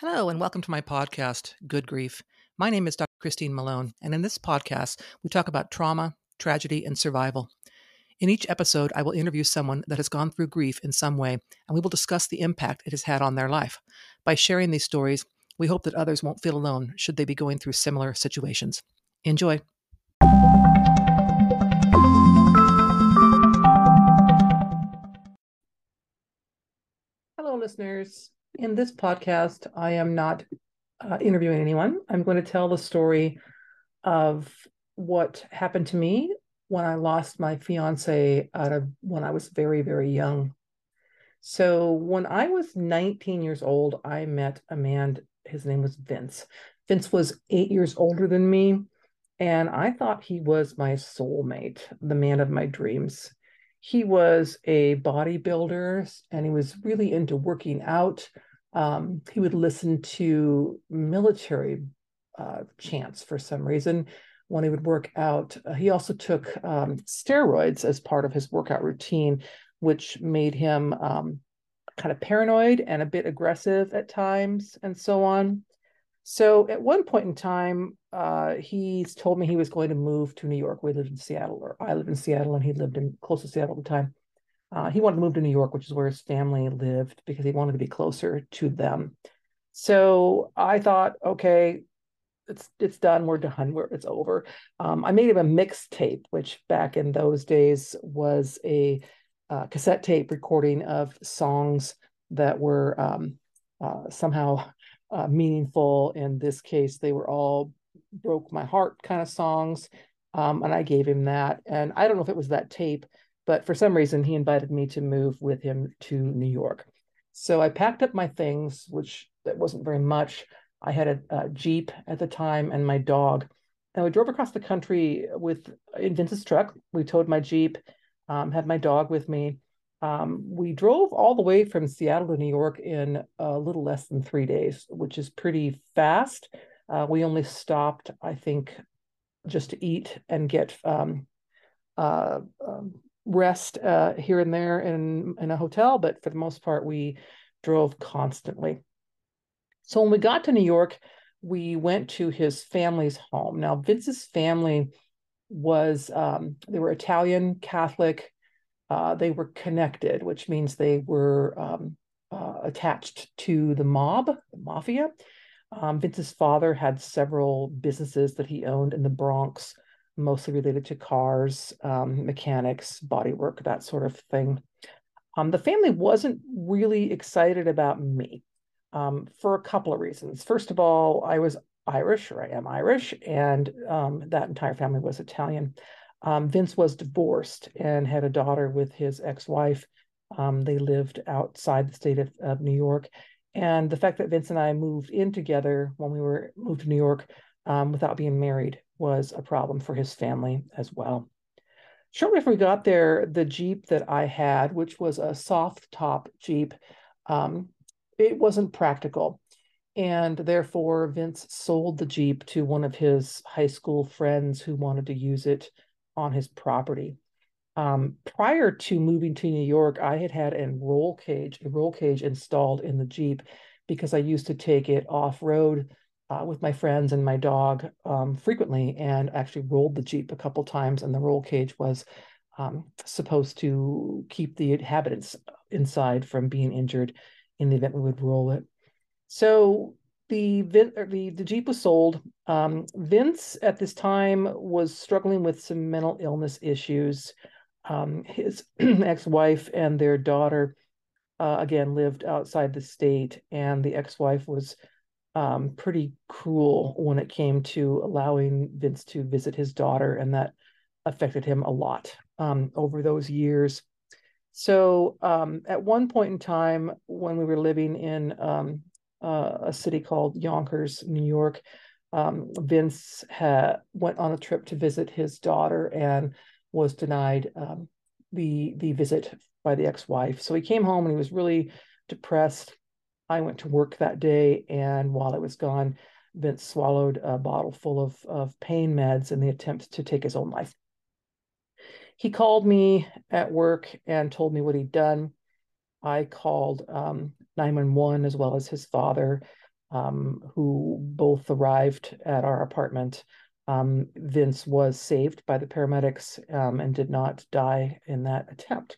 Hello, and welcome to my podcast, Good Grief. My name is Dr. Christine Malone, and in this podcast, we talk about trauma, tragedy, and survival. In each episode, I will interview someone that has gone through grief in some way, and we will discuss the impact it has had on their life. By sharing these stories, we hope that others won't feel alone should they be going through similar situations. Enjoy. Hello, listeners. In this podcast, I am not uh, interviewing anyone. I'm going to tell the story of what happened to me when I lost my fiance out of when I was very, very young. So, when I was 19 years old, I met a man. His name was Vince. Vince was eight years older than me, and I thought he was my soulmate, the man of my dreams he was a bodybuilder and he was really into working out. Um, he would listen to military uh, chants for some reason when he would work out. Uh, he also took um, steroids as part of his workout routine, which made him um, kind of paranoid and a bit aggressive at times, and so on. So at one point in time, uh, told me he was going to move to New York. We lived in Seattle, or I lived in Seattle, and he lived in close to Seattle at the time. Uh, he wanted to move to New York, which is where his family lived, because he wanted to be closer to them. So I thought, okay, it's it's done. We're done. We're, it's over. Um, I made him a mixtape, which back in those days was a uh, cassette tape recording of songs that were um, uh, somehow uh, meaningful. In this case, they were all broke my heart kind of songs. Um, and I gave him that. And I don't know if it was that tape, but for some reason, he invited me to move with him to New York. So I packed up my things, which that wasn't very much. I had a, a Jeep at the time and my dog. And we drove across the country with in Vince's truck. We towed my Jeep, um, had my dog with me. Um, we drove all the way from Seattle to New York in a little less than three days, which is pretty fast. Uh, we only stopped, I think, just to eat and get um, uh, um, rest uh, here and there in, in a hotel, but for the most part, we drove constantly. So when we got to New York, we went to his family's home. Now, Vince's family was, um, they were Italian Catholic uh, they were connected, which means they were um, uh, attached to the mob, the mafia. Um, Vince's father had several businesses that he owned in the Bronx, mostly related to cars, um, mechanics, bodywork, that sort of thing. Um, the family wasn't really excited about me um, for a couple of reasons. First of all, I was Irish, or I am Irish, and um, that entire family was Italian. Um, Vince was divorced and had a daughter with his ex-wife. Um, they lived outside the state of, of, New York, and the fact that Vince and I moved in together when we were moved to New York um, without being married was a problem for his family as well. Shortly after we got there, the Jeep that I had, which was a soft top Jeep, um, it wasn't practical. And therefore, Vince sold the Jeep to one of his high school friends who wanted to use it on his property. Um, prior to moving to New York, I had had a roll cage, a roll cage installed in the Jeep because I used to take it off road uh, with my friends and my dog um, frequently, and actually rolled the Jeep a couple times. And the roll cage was um, supposed to keep the inhabitants inside from being injured in the event we would roll it. So the the the Jeep was sold. Um, Vince at this time was struggling with some mental illness issues. Um, his ex-wife and their daughter, uh, again, lived outside the state, and the ex-wife was um, pretty cruel when it came to allowing Vince to visit his daughter, and that affected him a lot um, over those years. So, um, at one point in time, when we were living in um, uh, a city called Yonkers, New York. Um, Vince had, went on a trip to visit his daughter and was denied um, the the visit by the ex-wife. So he came home and he was really depressed. I went to work that day, and while I was gone, Vince swallowed a bottle full of, of pain meds in the attempt to take his own life. He called me at work and told me what he'd done. I called um, 911 as well as his father. um, who both arrived at our apartment. Um, Vince was saved by the paramedics um, and did not die in that attempt.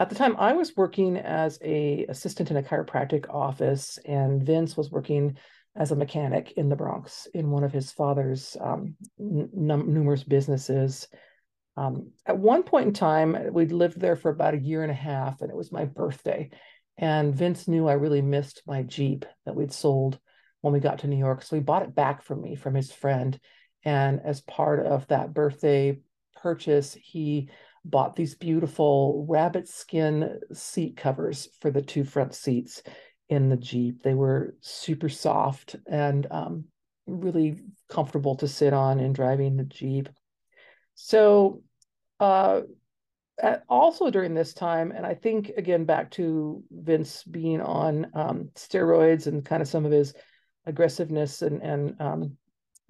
At the time, I was working as a assistant in a chiropractic office, and Vince was working as a mechanic in the Bronx in one of his father's um, n- numerous businesses. Um, at one point in time, we'd lived there for about a year and a half, and it was my birthday. And Vince knew I really missed my Jeep that we'd sold when we got to New York. So he bought it back from me from his friend. And as part of that birthday purchase, he bought these beautiful rabbit skin seat covers for the two front seats in the Jeep. They were super soft and um, really comfortable to sit on in driving the Jeep. So uh, at, also during this time, and I think again back to Vince being on um, steroids and kind of some of his aggressiveness and and um,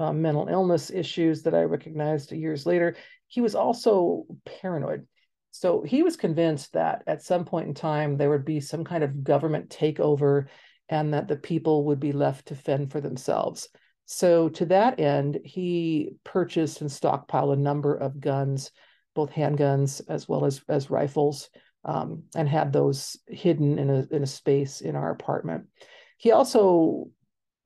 uh, mental illness issues that I recognized years later, he was also paranoid. So he was convinced that at some point in time there would be some kind of government takeover and that the people would be left to fend for themselves. So to that end, he purchased and stockpiled a number of guns both handguns as well as as rifles, um, and had those hidden in a in a space in our apartment. He also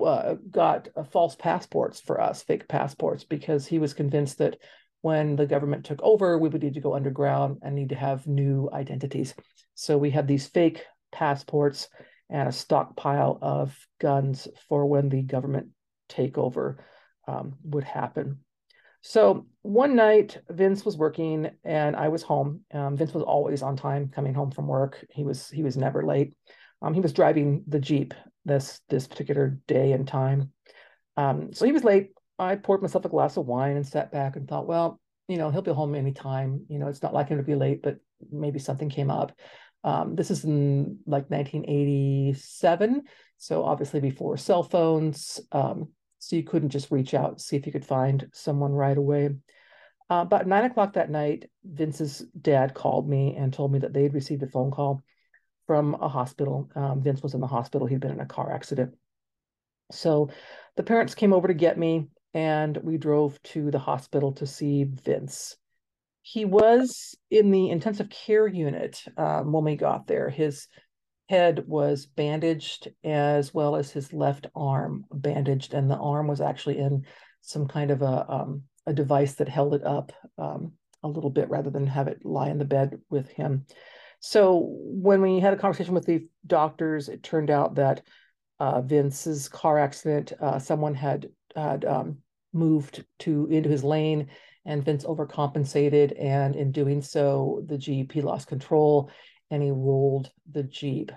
uh, got uh, false passports for us, fake passports, because he was convinced that when the government took over, we would need to go underground and need to have new identities. So we had these fake passports and a stockpile of guns for when the government takeover um, would happen. So one night, Vince was working and I was home. Um, Vince was always on time coming home from work. He was he was never late. Um, he was driving the Jeep this this particular day and time. Um, so he was late. I poured myself a glass of wine and sat back and thought, well, you know, he'll be home anytime. You know, it's not like him to be late, but maybe something came up. Um, this is in like 1987, so obviously before cell phones. Um, so you couldn't just reach out see if you could find someone right away. Uh, about nine o'clock that night, Vince's dad called me and told me that they'd received a phone call from a hospital. Um, Vince was in the hospital; he'd been in a car accident. So the parents came over to get me, and we drove to the hospital to see Vince. He was in the intensive care unit um, when we got there. His head was bandaged as well as his left arm bandaged and the arm was actually in some kind of a um, a device that held it up um, a little bit rather than have it lie in the bed with him so when we had a conversation with the doctors it turned out that uh, vince's car accident uh, someone had had um, moved to into his lane and vince overcompensated and in doing so the jeep lost control and he rolled the Jeep.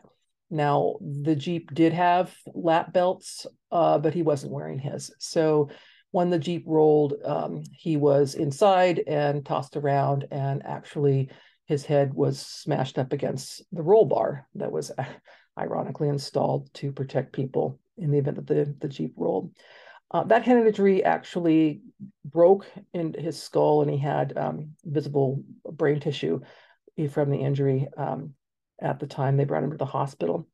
Now, the Jeep did have lap belts, uh, but he wasn't wearing his. So when the Jeep rolled, um, he was inside and tossed around, and actually his head was smashed up against the roll bar that was ironically installed to protect people in the event that the, the Jeep rolled. Uh, that head injury actually broke in his skull, and he had um, visible brain tissue from the injury um, at the time they brought him to the hospital.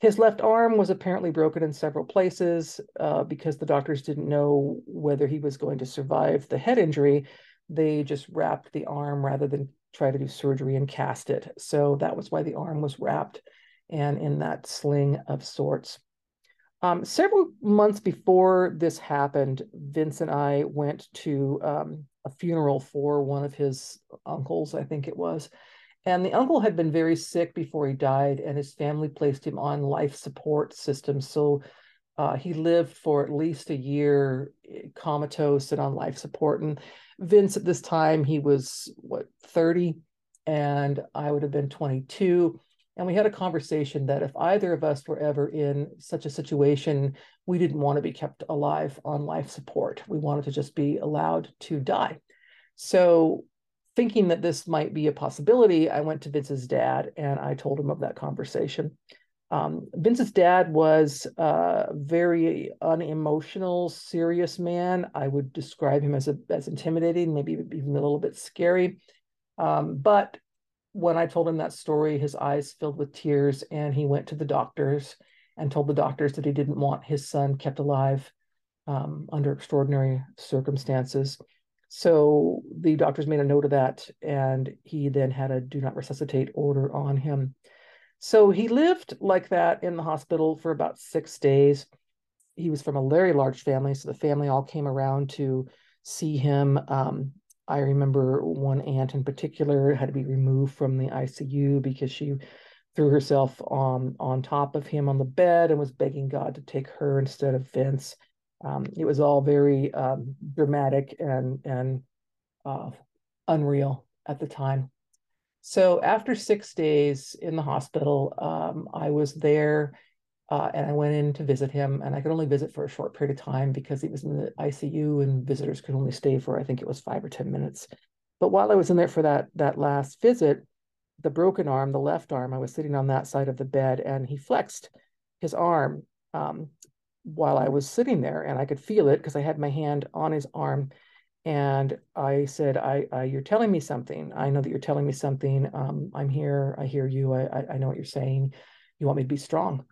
His left arm was apparently broken in several places uh, because the doctors didn't know whether he was going to survive the head injury. They just wrapped the arm rather than try to do surgery and cast it. So that was why the arm was wrapped and in that sling of sorts. Um, several months before this happened, Vince and I went to um, a funeral for one of his uncles, I think it was. And the uncle had been very sick before he died, and his family placed him on life support systems. So uh, he lived for at least a year eh, comatose and on life support. And Vince, at this time, he was what, 30, and I would have been 22. And we had a conversation that if either of us were ever in such a situation, we didn't want to be kept alive on life support. We wanted to just be allowed to die. So thinking that this might be a possibility, I went to Vince's dad and I told him of that conversation. Um, Vince's dad was a very unemotional, serious man. I would describe him as a, as intimidating, maybe even a little bit scary. Um, but when I told him that story, his eyes filled with tears, and he went to the doctors and told the doctors that he didn't want his son kept alive um, under extraordinary circumstances. So the doctors made a note of that, and he then had a do not resuscitate order on him. So he lived like that in the hospital for about six days. He was from a very large family, so the family all came around to see him. Um, I remember one aunt in particular had to be removed from the ICU because she threw herself on on top of him on the bed and was begging God to take her instead of Vince. Um, it was all very um, dramatic and and uh, unreal at the time. So after six days in the hospital, um, I was there uh, and I went in to visit him. And I could only visit for a short period of time because he was in the ICU and visitors could only stay for I think it was five or ten minutes. But while I was in there for that that last visit, the broken arm, the left arm, I was sitting on that side of the bed and he flexed his arm um, while I was sitting there and I could feel it because I had my hand on his arm. And I said, I, I, you're telling me something. I know that you're telling me something. Um, I'm here. I hear you. I, I know what you're saying. You want me to be strong.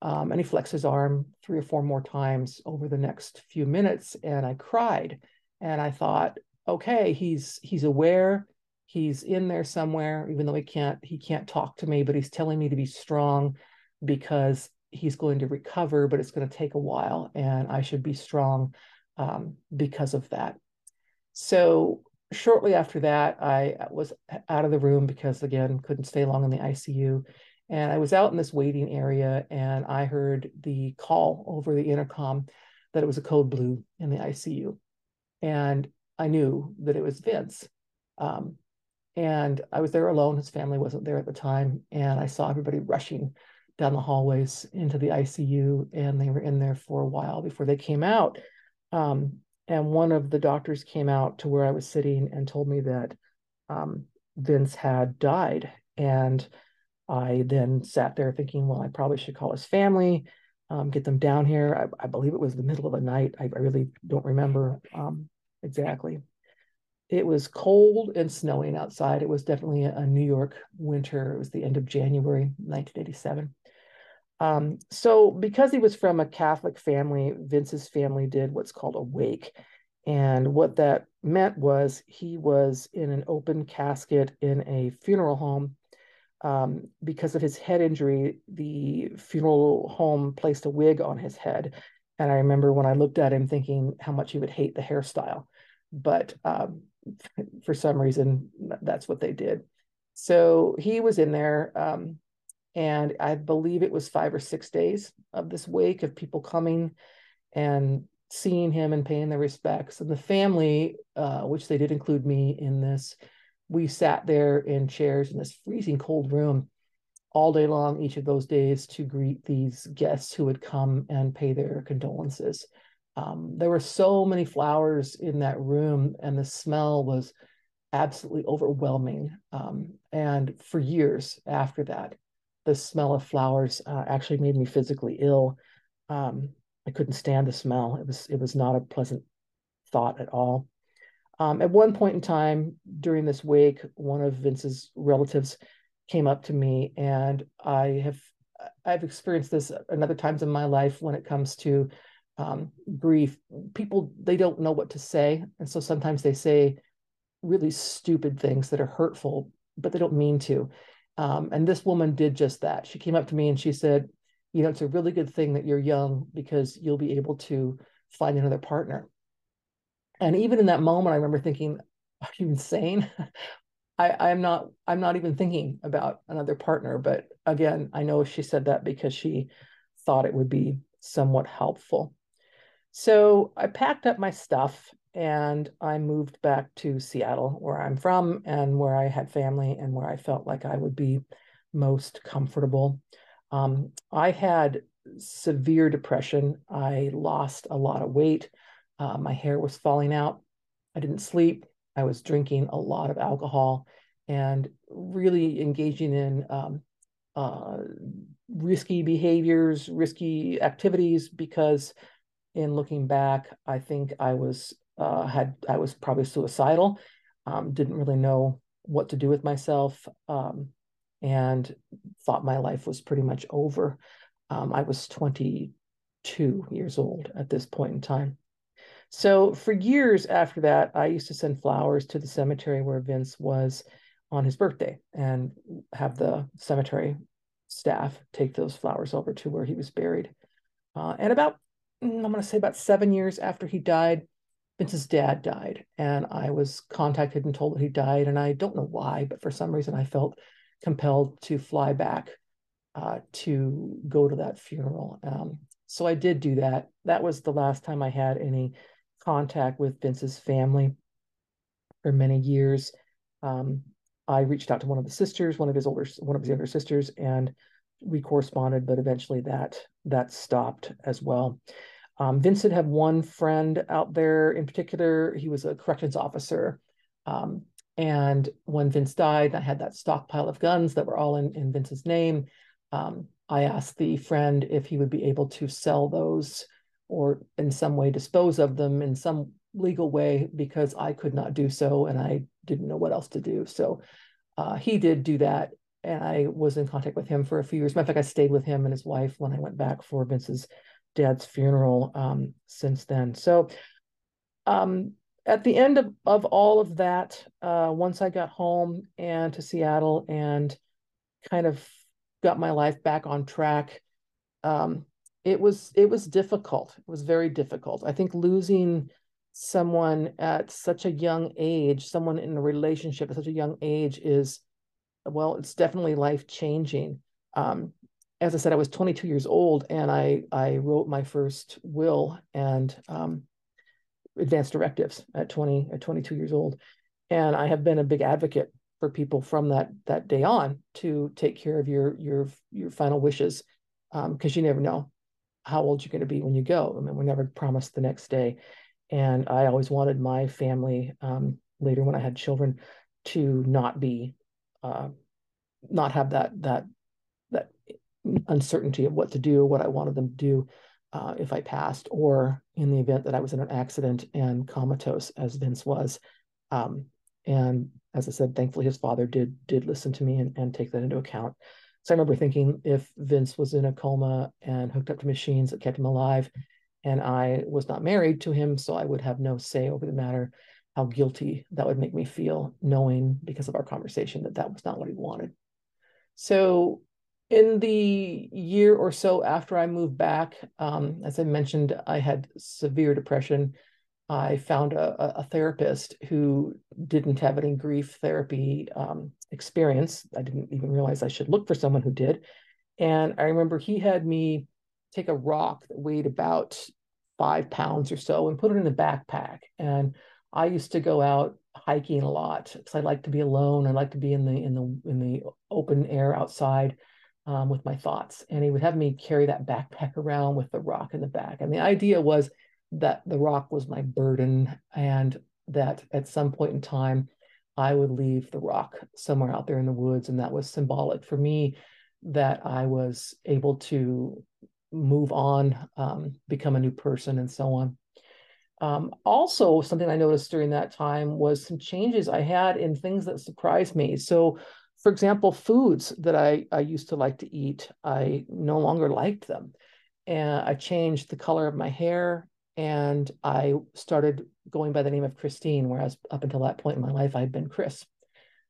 Um, and he flexed his arm three or four more times over the next few minutes. And I cried. And I thought, okay, he's he's aware he's in there somewhere even though he can't he can't talk to me but he's telling me to be strong because he's going to recover but it's going to take a while and i should be strong um, because of that so shortly after that i was out of the room because again couldn't stay long in the icu and i was out in this waiting area and i heard the call over the intercom that it was a code blue in the icu and i knew that it was vince um, and I was there alone. His family wasn't there at the time. And I saw everybody rushing down the hallways into the ICU. And they were in there for a while before they came out. Um, and one of the doctors came out to where I was sitting and told me that um, Vince had died. And I then sat there thinking, well, I probably should call his family, um, get them down here. I, I, believe it was the middle of the night. I, I really don't remember um, exactly it was cold and snowing outside. It was definitely a New York winter. It was the end of January 1987. Um, so, because he was from a Catholic family, Vince's family did what's called a wake. And what that meant was he was in an open casket in a funeral home. Um, because of his head injury, the funeral home placed a wig on his head. And I remember when I looked at him thinking how much he would hate the hairstyle. But um, for some reason that's what they did so he was in there um, and i believe it was five or six days of this wake of people coming and seeing him and paying their respects and the family uh, which they did include me in this we sat there in chairs in this freezing cold room all day long each of those days to greet these guests who would come and pay their condolences um, there were so many flowers in that room, and the smell was absolutely overwhelming. Um, and for years after that, the smell of flowers uh, actually made me physically ill. Um, I couldn't stand the smell. It was it was not a pleasant thought at all. Um, at one point in time during this wake, one of Vince's relatives came up to me, and I have I've experienced this another times in my life when it comes to um, grief, people they don't know what to say, and so sometimes they say really stupid things that are hurtful, but they don't mean to. Um, and this woman did just that. She came up to me and she said, "You know, it's a really good thing that you're young because you'll be able to find another partner." And even in that moment, I remember thinking, "Are you insane?" I, I'm not. I'm not even thinking about another partner. But again, I know she said that because she thought it would be somewhat helpful. So I packed up my stuff and I moved back to Seattle, where I'm from and where I had family and where I felt like I would be most comfortable. Um, I had severe depression. I lost a lot of weight. Uh, my hair was falling out. I didn't sleep. I was drinking a lot of alcohol and really engaging in um, uh, risky behaviors, risky activities because in looking back, I think I was uh, had I was probably suicidal. Um, didn't really know what to do with myself, um, and thought my life was pretty much over. Um, I was 22 years old at this point in time. So for years after that, I used to send flowers to the cemetery where Vince was on his birthday and have the cemetery staff take those flowers over to where he was buried. Uh, and about, mm, I'm going to say about seven years after he died, Vince's dad died. And I was contacted and told that he died. And I don't know why, but for some reason I felt compelled to fly back uh, to go to that funeral. Um, so I did do that. That was the last time I had any contact with Vince's family for many years. Um, I reached out to one of the sisters, one of his older, one of his younger sisters, and we corresponded. But eventually, that that stopped as well. Um, Vincent had one friend out there in particular. He was a corrections officer. Um, and when Vince died, I had that stockpile of guns that were all in, in Vince's name. Um, I asked the friend if he would be able to sell those or in some way dispose of them in some legal way because I could not do so and I didn't know what else to do. So uh, he did do that. And I was in contact with him for a few years. Matter of fact, I stayed with him and his wife when I went back for Vince's dad's funeral um, since then. So um, at the end of, of all of that, uh, once I got home and to Seattle and kind of got my life back on track, um, it was it was difficult. It was very difficult. I think losing someone at such a young age, someone in a relationship at such a young age is, well, it's definitely life changing. Um, as I said, I was 22 years old and I I wrote my first will and um, advanced directives at 20 at 22 years old, and I have been a big advocate for people from that that day on to take care of your your your final wishes because um, you never know how old you're going to be when you go. I mean, we're never promised the next day. And I always wanted my family um, later when I had children to not be, uh, not have that that that uncertainty of what to do what I wanted them to do uh, if I passed, or in the event that I was in an accident and comatose, as Vince was. Um, and as I said, thankfully his father did did listen to me and, and take that into account. So I remember thinking if Vince was in a coma and hooked up to machines that kept him alive, and I was not married to him, so I would have no say over the matter, how guilty that would make me feel, knowing because of our conversation that that was not what he wanted. So, in the year or so after I moved back, um, as I mentioned, I had severe depression I found a, a, therapist who didn't have any grief therapy um, experience. I didn't even realize I should look for someone who did. And I remember he had me take a rock that weighed about five pounds or so and put it in a backpack. And I used to go out hiking a lot because I like to be alone. I like to be in the in the in the open air outside um, with my thoughts. And he would have me carry that backpack around with the rock in the back. And the idea was that the rock was my burden and that at some point in time I would leave the rock somewhere out there in the woods. And that was symbolic for me that I was able to move on, um, become a new person, and so on. Um, also, something I noticed during that time was some changes I had in things that surprised me. So, for example, foods that I, I used to like to eat, I no longer liked them. And I changed the color of my hair and I started going by the name of Christine, whereas up until that point in my life, I'd been Chris.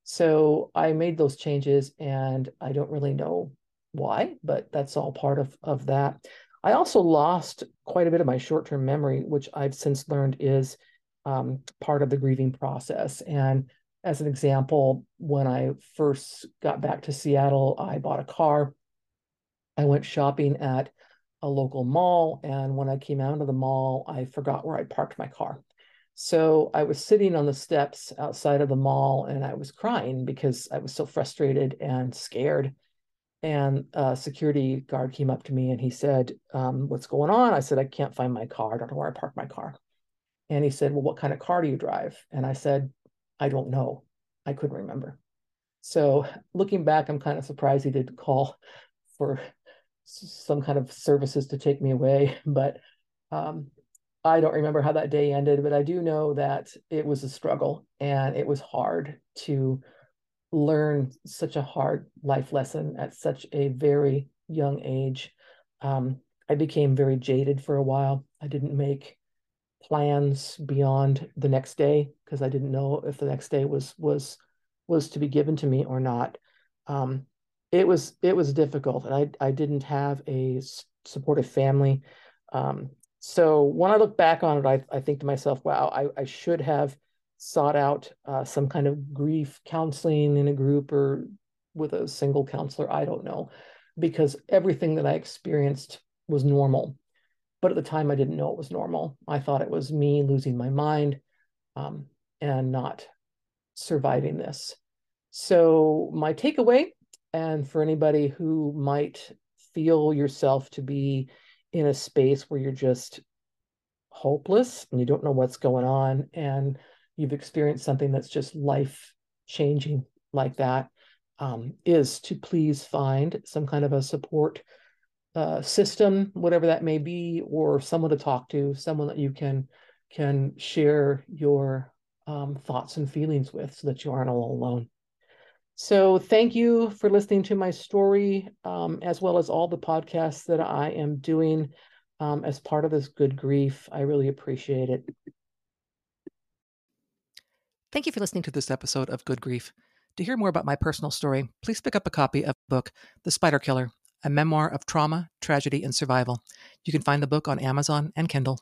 So I made those changes, and I don't really know why, but that's all part of, of that. I also lost quite a bit of my short term memory, which I've since learned is um, part of the grieving process. And as an example, when I first got back to Seattle, I bought a car. I went shopping at a local mall. And when I came out of the mall, I forgot where I parked my car. So I was sitting on the steps outside of the mall and I was crying because I was so frustrated and scared. And a security guard came up to me and he said, um, What's going on? I said, I can't find my car. I don't know where I parked my car. And he said, Well, what kind of car do you drive? And I said, I don't know. I couldn't remember. So looking back, I'm kind of surprised he didn't call for some kind of services to take me away. But um, I don't remember how that day ended, but I do know that it was a struggle and it was hard to learn such a hard life lesson at such a very young age. Um, I became very jaded for a while. I didn't make plans beyond the next day because I didn't know if the next day was was was to be given to me or not. Um, it was it was difficult, and I I didn't have a supportive family. Um, so when I look back on it, I I think to myself, wow, I I should have sought out uh, some kind of grief counseling in a group or with a single counselor. I don't know, because everything that I experienced was normal. But at the time, I didn't know it was normal. I thought it was me losing my mind um, and not surviving this. So, my takeaway, and for anybody who might feel yourself to be in a space where you're just hopeless and you don't know what's going on, and you've experienced something that's just life changing like that, um, is to please find some kind of a support uh, system, whatever that may be, or someone to talk to, someone that you can can share your um, thoughts and feelings with, so that you aren't all alone. So, thank you for listening to my story, um, as well as all the podcasts that I am doing um, as part of this good grief. I really appreciate it. Thank you for listening to this episode of Good Grief. To hear more about my personal story, please pick up a copy of the book The Spider Killer a memoir of trauma, tragedy, and survival. You can find the book on Amazon and Kindle.